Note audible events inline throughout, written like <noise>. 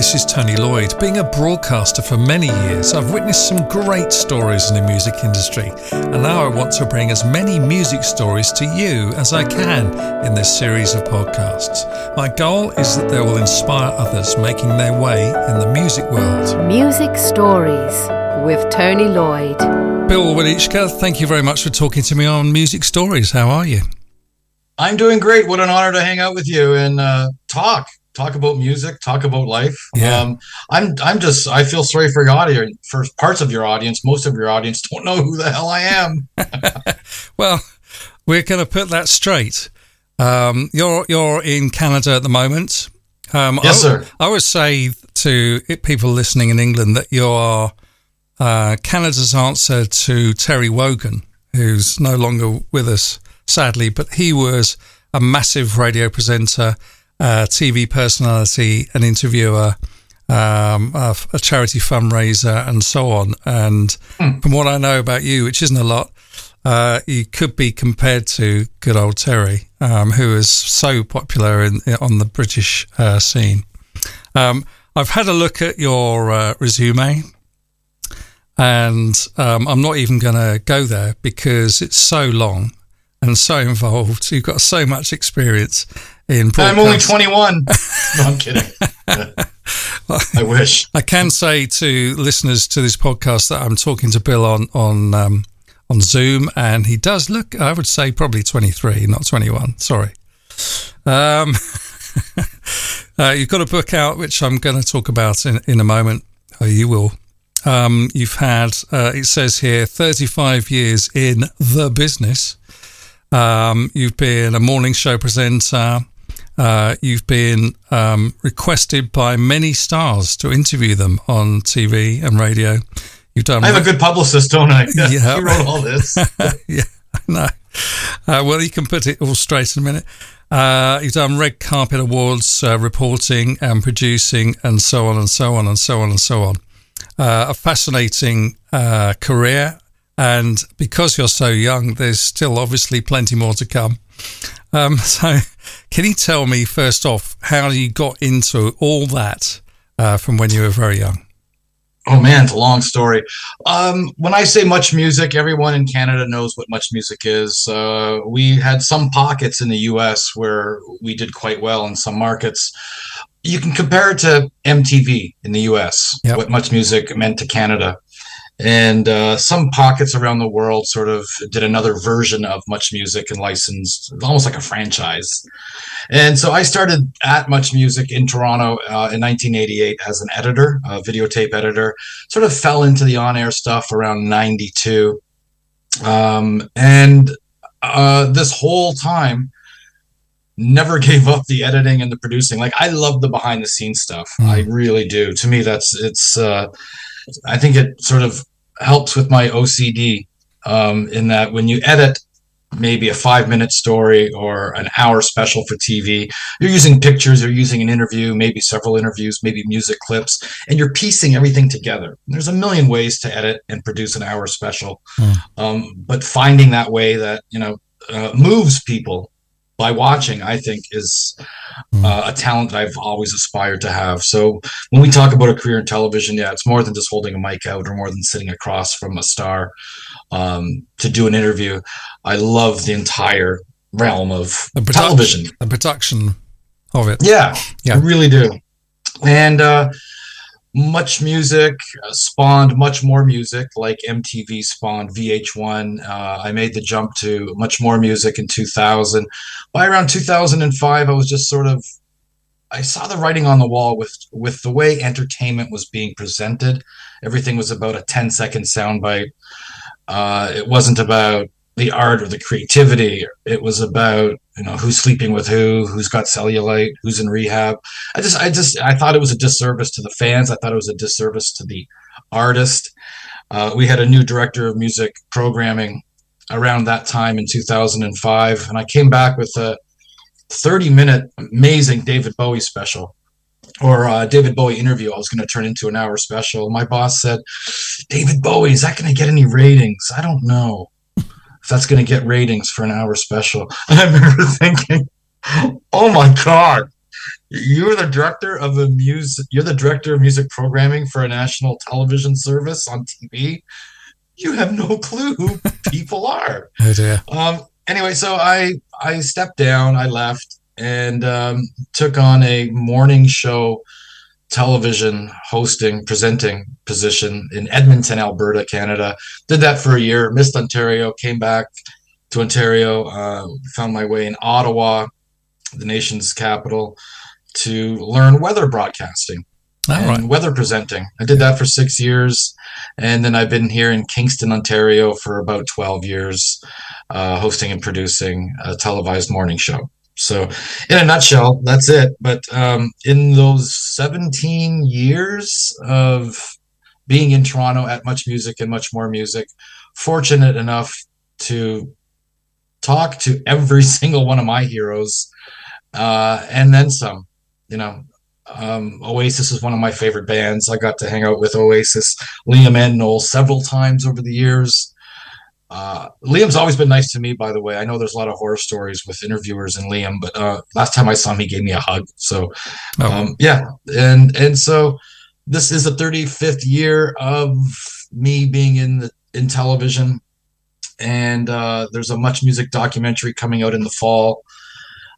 this is Tony Lloyd. Being a broadcaster for many years, I've witnessed some great stories in the music industry, and now I want to bring as many music stories to you as I can in this series of podcasts. My goal is that they will inspire others making their way in the music world. Music Stories with Tony Lloyd. Bill Welychka, thank you very much for talking to me on Music Stories. How are you? I'm doing great. What an honor to hang out with you and uh, talk talk about music, talk about life. Yeah. Um, I'm I'm just I feel sorry for your audience, for parts of your audience. Most of your audience don't know who the hell I am. <laughs> well, we're going to put that straight. Um, you're you're in Canada at the moment. Um, yes, I, sir. I would say to people listening in England that you are uh, Canada's answer to Terry Wogan, who's no longer with us, sadly, but he was a massive radio presenter uh, TV personality, an interviewer, um, a, a, charity fundraiser, and so on. And mm. from what I know about you, which isn't a lot, uh, you could be compared to good old Terry, um, who is so popular in, on the British uh, scene. Um, I've had a look at your uh, resume. And um, I'm not even going to go there because it's so long and so involved. You've got so much experience in I'm only 21. <laughs> no, I'm kidding. <laughs> I wish. I can say to listeners to this podcast that I'm talking to Bill on on um, on Zoom, and he does look. I would say probably 23, not 21. Sorry. Um, <laughs> uh, you've got a book out, which I'm going to talk about in in a moment. Oh, you will. Um, you've had. Uh, it says here 35 years in the business. Um, you've been a morning show presenter. Uh, you've been um, requested by many stars to interview them on TV and radio. You've done. I have a good publicist, don't I? <laughs> Yeah, you wrote all this. <laughs> yeah, no. Uh, well, you can put it all straight in a minute. Uh, you've done red carpet awards, uh, reporting and producing, and so on and so on and so on and so on. Uh, a fascinating uh, career, and because you're so young, there's still obviously plenty more to come. Um, <laughs> so, can you tell me first off how you got into all that uh, from when you were very young? Oh man, it's a long story. Um, when I say much music, everyone in Canada knows what much music is. Uh, we had some pockets in the U.S. where we did quite well in some markets. You can compare it to MTV in the U.S. Yep. What much music meant to Canada and uh, some pockets around the world sort of did another version of much music and licensed almost like a franchise. And so i started at much music in toronto uh, in 1988 as an editor a videotape editor. Sort of fell into the on-air stuff around 92 um, and uh, this whole time never <laughs> gave up the editing and the producing. Like i love the behind the scenes stuff. Mm. i really do. To me that's it's uh, I think it sort of helps with my OCD um, in that when you edit maybe a five minute story or an hour special for TV, you're using pictures, you're using an interview, maybe several interviews, maybe music clips, and you're piecing everything together. There's a million ways to edit and produce an hour special, mm. um, but finding that way that you know uh, moves people by watching, I think is Hmm. uh, a talent that I've always aspired to have. So when we talk about a career in television, yeah, it's more than just holding a mic out or more than sitting across from a star um, to do an interview. I love the entire realm of The produ- television. the production of it. Yeah, Yeah. I really do. And uh, much music uh, spawned much more music, like MTV spawned VH1. Uh, I made the jump to much more music in 2000. By around 2005, I was just sort of I saw the writing on the wall with with the way entertainment was being presented. Everything was about a 10 second soundbite. Uh, it wasn't about the art or the creativity. It was about you know who's sleeping with who, who's got cellulite, who's in rehab. I just I just I thought it was a disservice to the fans. I thought it was a disservice to the artist. Uh, we had a new director of music programming around that time in 2005, and I came back with a 30 minute amazing David Bowie special or David Bowie interview. I was going to turn into an hour special. My boss said, David Bowie, is that going to get any ratings? I don't know that's going to get ratings for an hour special. <laughs> And I remember thinking, oh my God, You're the director of a music. You're the director of music programming for a national television service on TV. You have no clue who <laughs> people are. Oh dear. Um, anyway, so I I stepped down. I left and um, took on a morning show television hosting presenting position in Edmonton, Alberta, Canada. Did that for a year. Missed Ontario. Came back to Ontario. Uh, found my way in Ottawa, the nation's capital, to learn weather broadcasting All and right. weather presenting. I did that for six years, and then I've been here in Kingston, Ontario, for about twelve years, uh, hosting and producing a televised morning show. So, in a nutshell, that's it. But um, in those seventeen years of being in Toronto at Much Music and Much More Music, fortunate enough to talk to every <laughs> single one of my heroes, uh, and then some. You know, um, Oasis is one of my favorite bands. I got to hang out with Oasis, Liam and Noel several times over the years. Uh, Liam's always been nice to me, by the way. I know there's a lot of horror stories with interviewers and Liam, but uh, last time I saw him, he gave me a hug. So, Oh. um, yeah, and and so this is the 35th year of me being in the in television, and uh, there's a Much Music documentary coming out in the fall,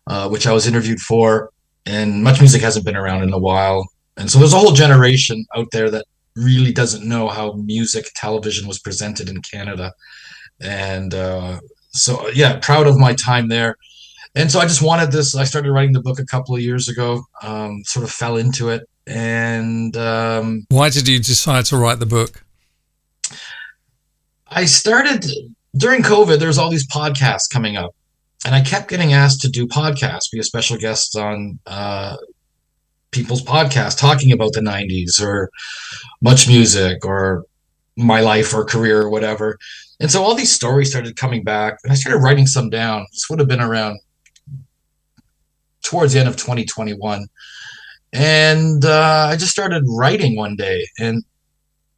uh, which I was interviewed for and much music hasn't been around in a while and so there's a whole generation out there that really doesn't know how music television was presented in canada and uh, so yeah proud of my time there and so i just wanted this i started writing the book a couple of years ago um, sort of fell into it and um, Why did you decide to write the book? I started during COVID, there's all these podcasts coming up. And I kept getting asked to do podcasts, be a special guest on uh, people's podcasts talking about the 90s or much music or my life or career or whatever. And so all these stories started coming back. And I started writing some down. This would have been around towards the end of 2021. And uh, I just started writing one day. And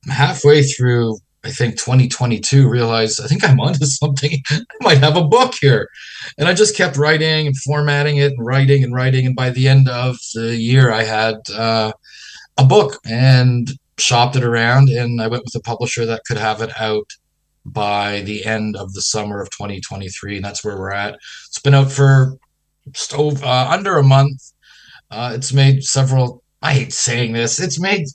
halfway through I think 2022 realized I think I'm onto <laughs> something. I might have a book here. And I just kept writing and formatting it and writing and writing. And by the end of the year, I had uh, a book and shopped it around. And I went with a publisher that could have it out by the end of the summer of 2023. And that's where we're at. It's been out for just over, uh, under a month. Uh, it's made several. I hate saying this. It's made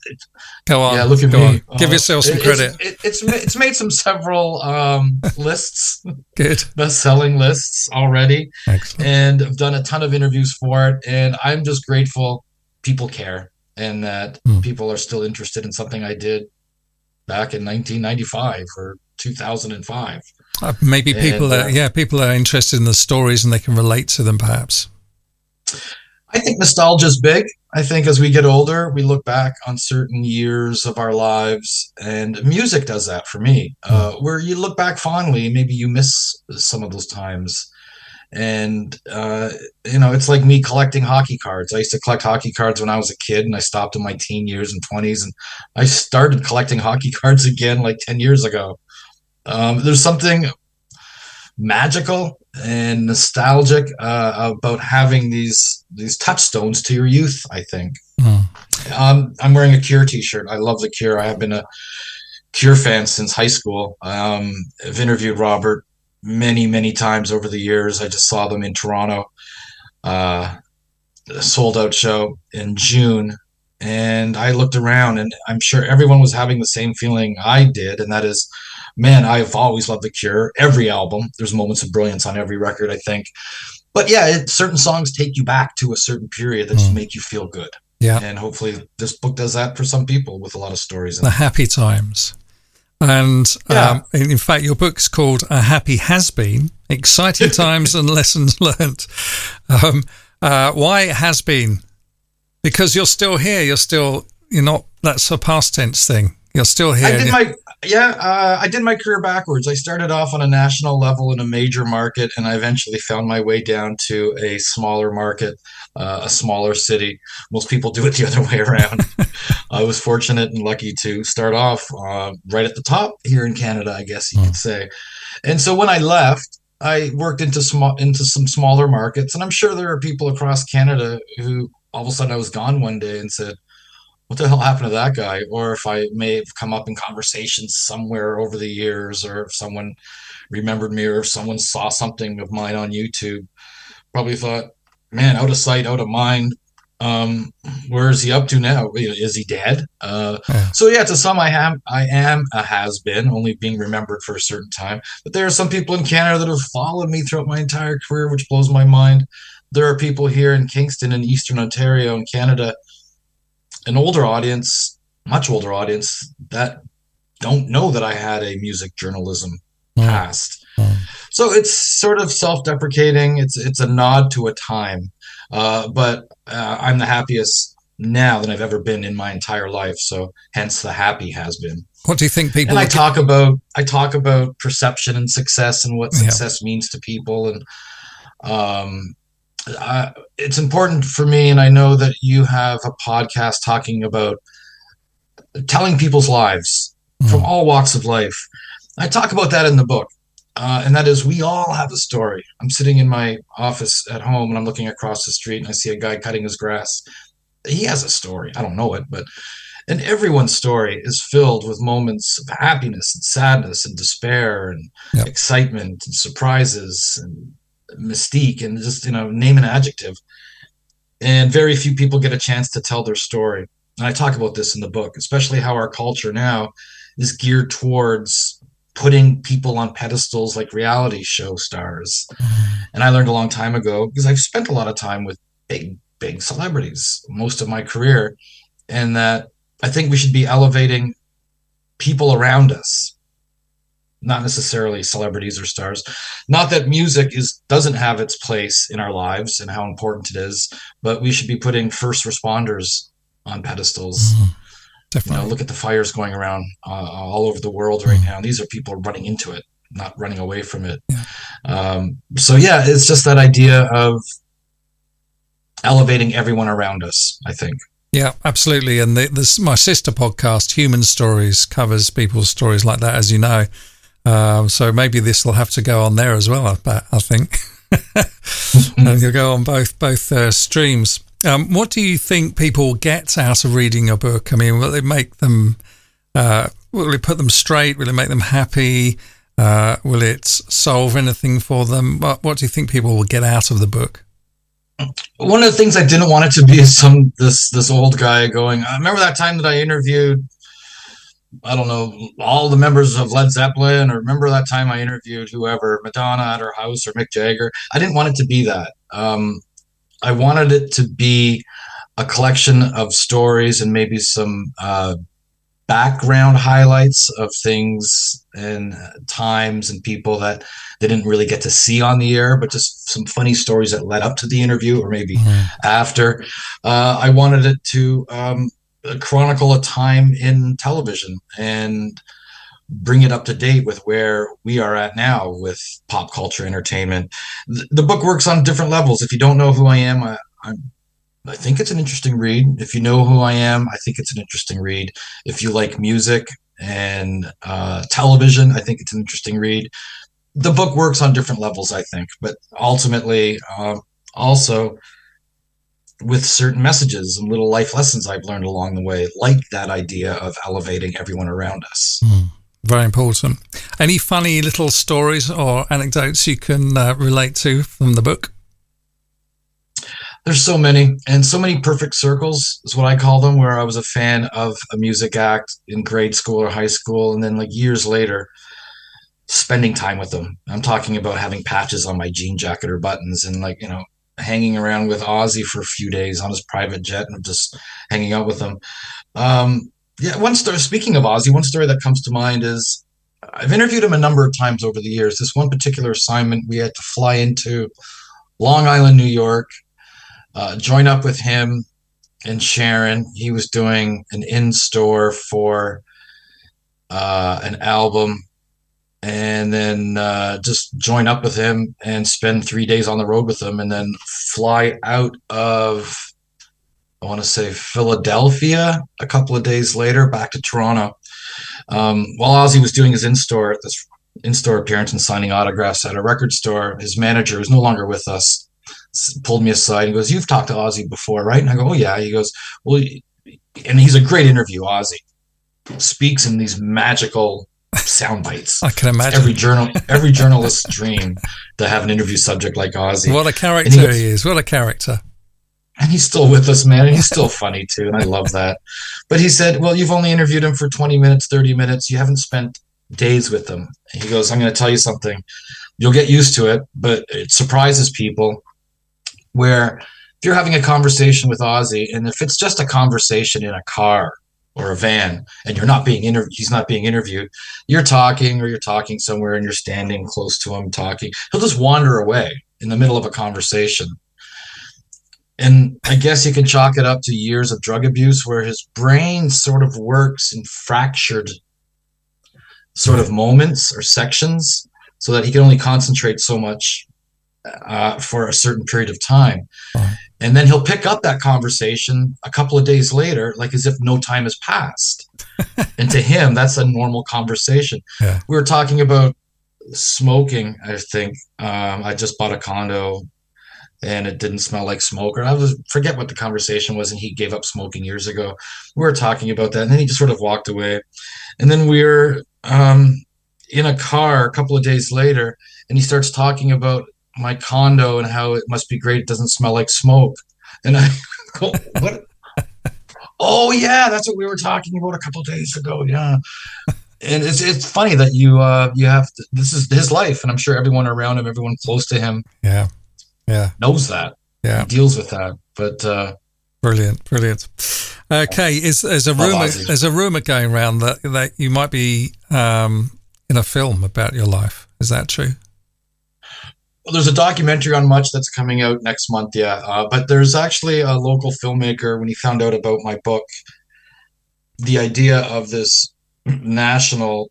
Go on. yeah, look at go me. on. Give Uh, yourself some it- credit. It's, it, it's it's made some several um, <laughs> lists, Good. best-selling lists already, Excellent. and I've done a ton of interviews for it. And I'm just grateful people care and that Hmm. people are still interested in something I did back in 1995 or 2005. Uh, maybe people And, are, uh, yeah, people are interested in the stories and they can relate to them perhaps. I think nostalgia is big. I think as we get older, we look back on certain years of our lives, and music does that for me. Uh, where you look back fondly, maybe you miss some of those times. And, uh, you know, it's like me collecting hockey cards. I used to collect hockey cards when I was a kid, and I stopped in my teen years and 20s, and I started collecting <laughs> hockey cards again like 10 years ago. Um, there's something magical and nostalgic uh, about having these these touchstones to your youth. I think. Mm. Um, I'm wearing a Cure T-shirt. I love the Cure. I have been a Cure fan since high school. Um, I've interviewed Robert many, many times over the years. I just saw them in Toronto, uh, sold out show in June. And I looked around, and I'm sure everyone was having the same feeling I did, and that is, man, I've always loved The Cure. Every album, there's moments of brilliance on every record, I think. But yeah, it, certain songs take you back to a certain period that just Mm. make you feel good. Yeah. And hopefully, this book does that for some people with a lot of stories. In The happy times. And Yeah. um, in fact, your book's called A Happy Has Been Exciting Times and <laughs> Lessons Learned. Um, uh, why it has been? Because you're still here. You're still, you're not, that's a past tense thing. You're still here. I did my yeah, uh, I did my career backwards. I started off on a national level in a major market, and I eventually found my way down to a smaller market, uh, a smaller city. Most people do it the <laughs> other way around. <laughs> I was fortunate and lucky to start off uh, right at the top here in Canada, I guess you could say. And so when I left, I worked into small into some smaller markets, and I'm sure there are people across Canada who all of a sudden I was gone one day and said, what the hell happened to that guy? Or if I may have come up in conversations somewhere over the years, or if someone remembered me, or if someone saw something of mine on YouTube, probably thought, man, out of sight, out of mind. Um, where is he up to now? Is he dead? Uh, yeah. So yeah, to some, I am I am a has been, only being remembered for a certain time. But there are some people in Canada that have followed me throughout my entire career, which blows my mind. There are people here in Kingston in Eastern Ontario in Canada an older audience, much older audience that don't know that I had a music journalism mm. past. Mm. So it's sort of self-deprecating. It's it's a nod to a time, uh, but uh, I'm the happiest now than I've ever been in my entire life. So hence the happy has been. What do you think people? And I talk about I talk about perception and success and what success yeah. means to people and um, uh, it's important for me, and I know that you have a podcast talking about telling people's lives mm. from all walks of life. I talk about that in the book, uh, and that is we all have a story. I'm sitting in my office at home, and I'm looking across the street, and I see a guy cutting his grass. He has a story. I don't know it, but and everyone's story is filled with moments of happiness and sadness and despair and yep. excitement and surprises and mystique and just you know name an adjective. And very few people get a chance to tell their story. And i talk about this in the book especially how our culture now is geared towards putting people on pedestals like reality show stars. Mm-hmm. and i learned a long time ago because i've spent a lot of time with big big celebrities most of my career and that i think we should be elevating people around us not necessarily celebrities or stars. Not that music is doesn't have its place in our lives and how important it is, but we should be putting first responders on pedestals. Mm, definitely. You know, look at the fires going around uh, all over the world right mm. now. These are people running into it, not running away from it. Yeah. Um, so yeah, it's just that idea of elevating everyone around us. I think. Yeah, absolutely. And the, this, my sister podcast, Human Stories, covers people's stories like that, as you know. Um, so maybe this will have to go on there as well. I, I think, <laughs> and you'll go on both both uh, streams. Um, what do you think people get out of reading a book? I mean, will it make them? Uh, will it put them straight? Will it make them happy? Uh, will it solve anything for them? What, what do you think people will get out of the book? One of the things I didn't want it to be is some this this old guy going. I remember that time that I interviewed I don't know, all the members of Led Zeppelin, or remember that time I interviewed whoever, Madonna at her house, or Mick Jagger. I didn't want it to be that. Um, I wanted it to be a collection of stories and maybe some uh, background highlights of things and times and people that they didn't really get to see on the air, but just some funny stories that led up to the interview or maybe mm-hmm. after. Uh, I wanted it to um, chronicle a time in television and bring it up to date with where we are at now with pop culture entertainment. The, book works on different levels. If you don't know who I am, I, I, I think it's an interesting read. If you know who I am, I think it's an interesting read. If you like music and uh, television, I think it's an interesting read. The book works on different levels, I think, but ultimately, um, also with certain messages and little life lessons I've learned along the way, like that idea of elevating everyone around us. Mm, very important. Any funny little stories or anecdotes you can uh, relate to from the book? There's so many, and so many perfect circles is what I call them, where I was a fan of a music act in grade school or high school, and then like years later, spending time with them. I'm talking about having patches on my jean jacket or buttons, and like you know, hanging around with Ozzy for a few days on his private jet and just hanging out with him. Um, yeah, one story. Speaking of Ozzy, one story that comes to mind is I've interviewed him a number of times over the years. This one particular assignment, we had to fly into Long Island, New York, uh, join up with him and Sharon. He was doing an in store for uh, an album and then uh, just join up with him and spend three days on the road with him and then fly out of i want to say philadelphia a couple of days later back to toronto um, while ozzy was doing his in-store this in-store appearance and signing autographs at a record store his manager was no longer with us pulled me aside and goes, "You've talked to Ozzy before, right?" And I go, "Oh yeah." He goes, "Well," and he's a great interview. Ozzy speaks in these magical sound bites. I can imagine. Every journal, every journalist's dream to have an interview subject like Ozzy. what a character he he, is. What a character. and he's still with us, man. And he's still funny too, and I love that. But he said, "Well, you've only interviewed him for 20 minutes, 30 minutes. You haven't spent days with him." He goes, "I'm going to tell you something. You'll get used to it, but it surprises people. Where if you're having a conversation with Ozzy, and if it's just a conversation in a car or a van, and you're not being interviewed, he's not being interviewed. You're talking, or you're talking somewhere, and you're standing close to him talking. He'll just wander away in the middle of a conversation." and I guess you can chalk it up to years of drug abuse where his brain sort of works in fractured sort of moments or sections so that he can only concentrate so much uh, for a certain period of time. Right. And then he'll pick up that conversation a couple of days later, like as if no time has passed. <laughs> and to him, that's a normal conversation. Yeah. We were talking about smoking, I think. Um, I just bought a condo and it didn't smell like smoke or i was forget what the conversation was and he gave up smoking years ago we were talking about that and then he just sort of walked away and then we are um, in a car a couple of days later and he starts talking about my condo and how it must be great it doesn't smell like smoke and i <laughs> go what oh yeah that's what we were talking about a couple of days ago yeah and it's it's funny that you uh you have to, this is his life and i'm sure everyone around him everyone close to him Yeah. Yeah. knows that Yeah. he deals with that. But uh, Brilliant, brilliant. Okay, is there's a rumor there's a rumor going around that that you might be um, in a film about your life. Is that true? Well, there's a documentary on Much that's coming out next month. Yeah, uh, but there's actually a local filmmaker when he found out about my book, the idea of this <clears throat> national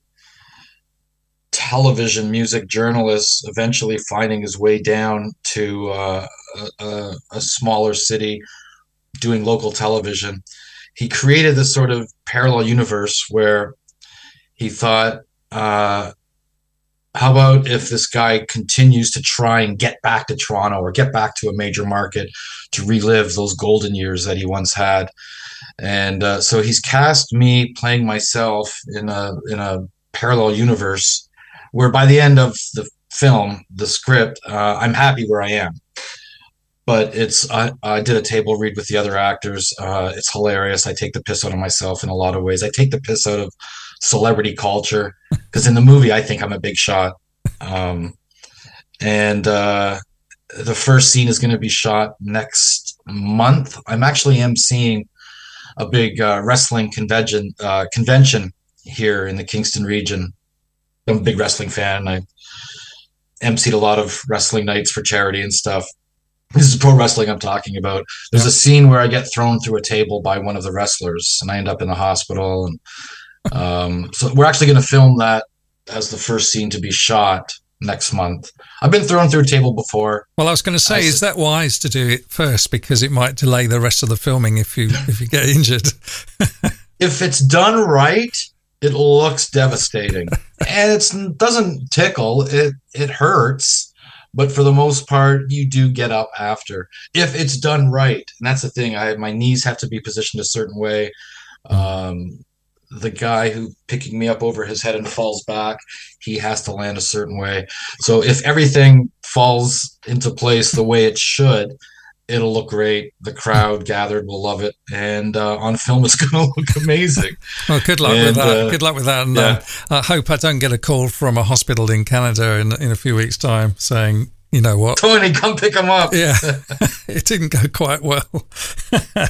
television music journalist eventually finding his way down to uh, a, a, smaller city doing local television. He created this sort of parallel universe where he thought, uh, how about if this guy continues to try and get back to Toronto or get back to a major market to relive those golden years that he once had? And uh, so he's cast me playing myself in a in a parallel universe where by the end of the film, the script, uh, I'm happy where I am. But it's I, I did a table read with the other actors. Uh, it's hilarious. I take the piss out of myself in a lot of ways. I take the piss out of celebrity culture because in the movie I think I'm a big shot. Um, and uh, the first scene is going to be shot next month. I'm actually emceeing a big uh, wrestling convention uh, convention here in the Kingston region. I'm a big wrestling fan. I emceed a lot of wrestling nights for charity and stuff. This is pro wrestling I'm talking about. There's a scene where I get thrown through a table by one of the wrestlers, and I end up in the hospital. And um, so we're actually going to film that as the first scene to be shot next month. I've been thrown through a table before. Well, I was going to say, I is that wise to do it first because it might delay the rest of the filming if you if you get injured? <laughs> If it's done right, it looks devastating, and it doesn't tickle. It it hurts, but for the most part, you do get up after if it's done right. And that's the thing. I my knees have to be positioned a certain way. Um, the guy who picking me up over his head and falls back, he has to land a certain way. So if everything falls into place the way it should, it'll look great. The crowd gathered will love it, and uh, on film it's going to look amazing. Well, good luck with that. uh, good luck with that. And yeah. uh, I hope I don't get a call from a hospital in Canada in in a few weeks' time saying, you know what, Tony, come pick him up. yeah, <laughs> <laughs> it didn't go quite well. <laughs>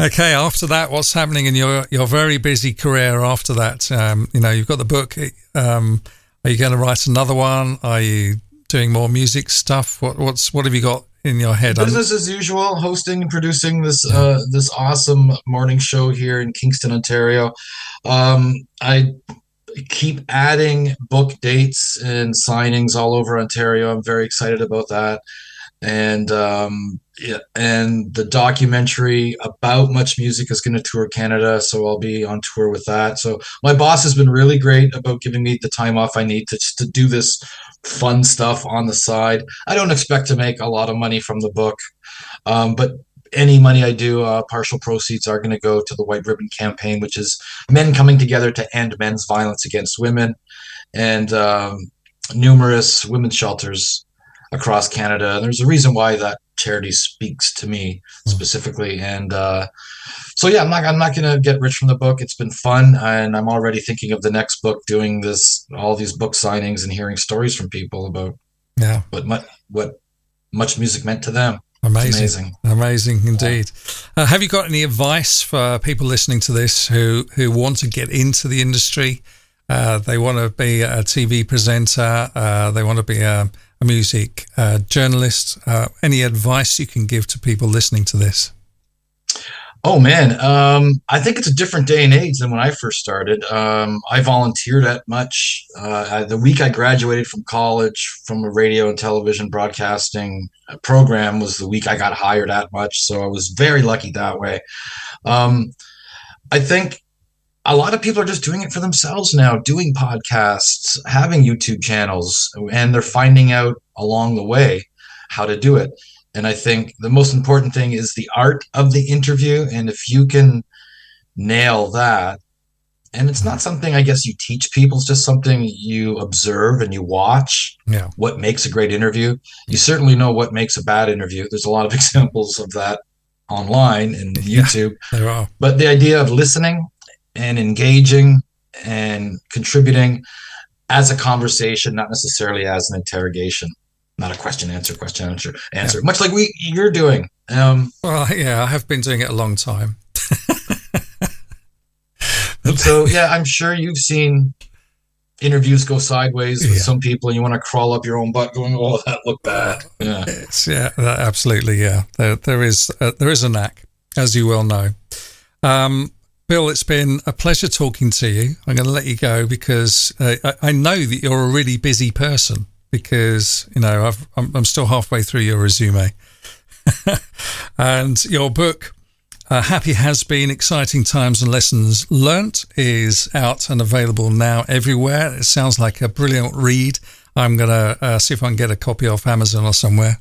okay, after that, what's happening in your your very busy career after that? Um, you know, you've got the book. Um, are you going to write another one? Are you doing more music stuff? What what's what have you got in your head? Business as usual, hosting and producing this uh, this awesome morning show here in Kingston, Ontario. Um, I keep adding book dates and signings all over Ontario. I'm very excited about that. And um, and the documentary about Much Music is going to tour Canada, so I'll be on tour with that. So my boss has been really great about giving me the time off I need to to do this fun stuff on the side. I don't expect to make a lot of money from the book, um, but any money I do, uh, partial proceeds are going to go to the White Ribbon Campaign, which is men coming together to end men's violence against women, and um, numerous women's shelters across Canada. And there's a reason why that charity speaks to me hmm. specifically. And uh, so, yeah, I'm not I'm not gonna get rich from the book. It's been fun, and I'm already thinking of the next book, doing this all these book signings and hearing stories from people about yeah what what, what much music meant to them. Amazing, amazing, amazing indeed. Uh, have you got any advice for people listening to this who who want to get into the industry? Uh, they want to be a TV presenter. Uh, they want to be a music uh, journalist. Uh, any advice you can give to people listening to this? Oh man, um, I think it's a different day and age than when I first started. Um, I volunteered at much. Uh, the week I graduated from college from a radio and television broadcasting program was the week I got hired at much. So I was very lucky that way. Um, I think a lot of people are just doing it for themselves now, doing podcasts, having YouTube channels, and they're finding out along the way how to do it. And I think the most important thing is the art of the interview. And if you can nail that, and it's not something I guess you teach people, it's just something you observe and you watch. Yeah. What makes a great interview? You certainly know what makes a bad interview. There's a lot of <laughs> examples of that online and YouTube. Yeah, there are. But the idea of listening and engaging and contributing as a conversation, not necessarily as an interrogation, not a question answer question answer answer, yeah. much like we you're doing. Um, well, yeah, I have been doing it a long time. <laughs> so yeah, I'm sure you've seen interviews go sideways with yeah. some people, and you want to crawl up your own butt, going, "Oh, that looked bad." Yeah, it's, yeah, that, absolutely. Yeah, there, there is uh, there is a knack, as you well know. Um, Bill, it's been a pleasure talking to you. I'm going to let you go because uh, I, I, know that you're a really busy person because, you know, i am still halfway through your resume. <laughs> and your book, uh, Happy Has Been Exciting Times and Lessons Learnt, is out and available now everywhere. It sounds like a brilliant read. I'm going to uh, see if I can get a copy off Amazon or somewhere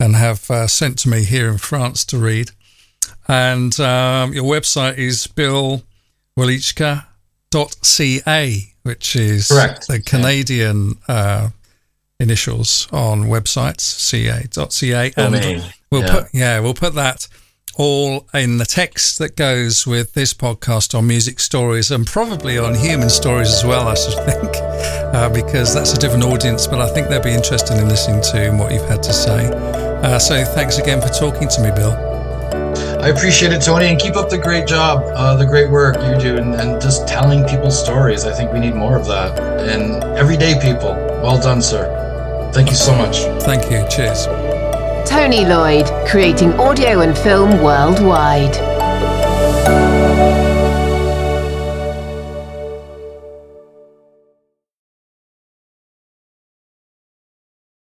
and have uh, sent to me here in France to read. And um, your website is billwelychka.ca, which is Correct. the Canadian uh, initials on websites, ca.ca. And we'll yeah. put, yeah, we'll put that all in the text that goes with this podcast on music stories and probably on human stories as well, I should <laughs> think, uh, because that's a different audience. But I think they'll be interested in listening to what you've had to say. Uh, so thanks again for talking to me, Bill. I appreciate it, Tony, and keep up the great job, uh, the great work you do, and, and just telling people stories. I think we need more of that. And everyday people, well done, sir. Thank you so much. Thank you. Cheers. Tony Lloyd, creating audio and film worldwide.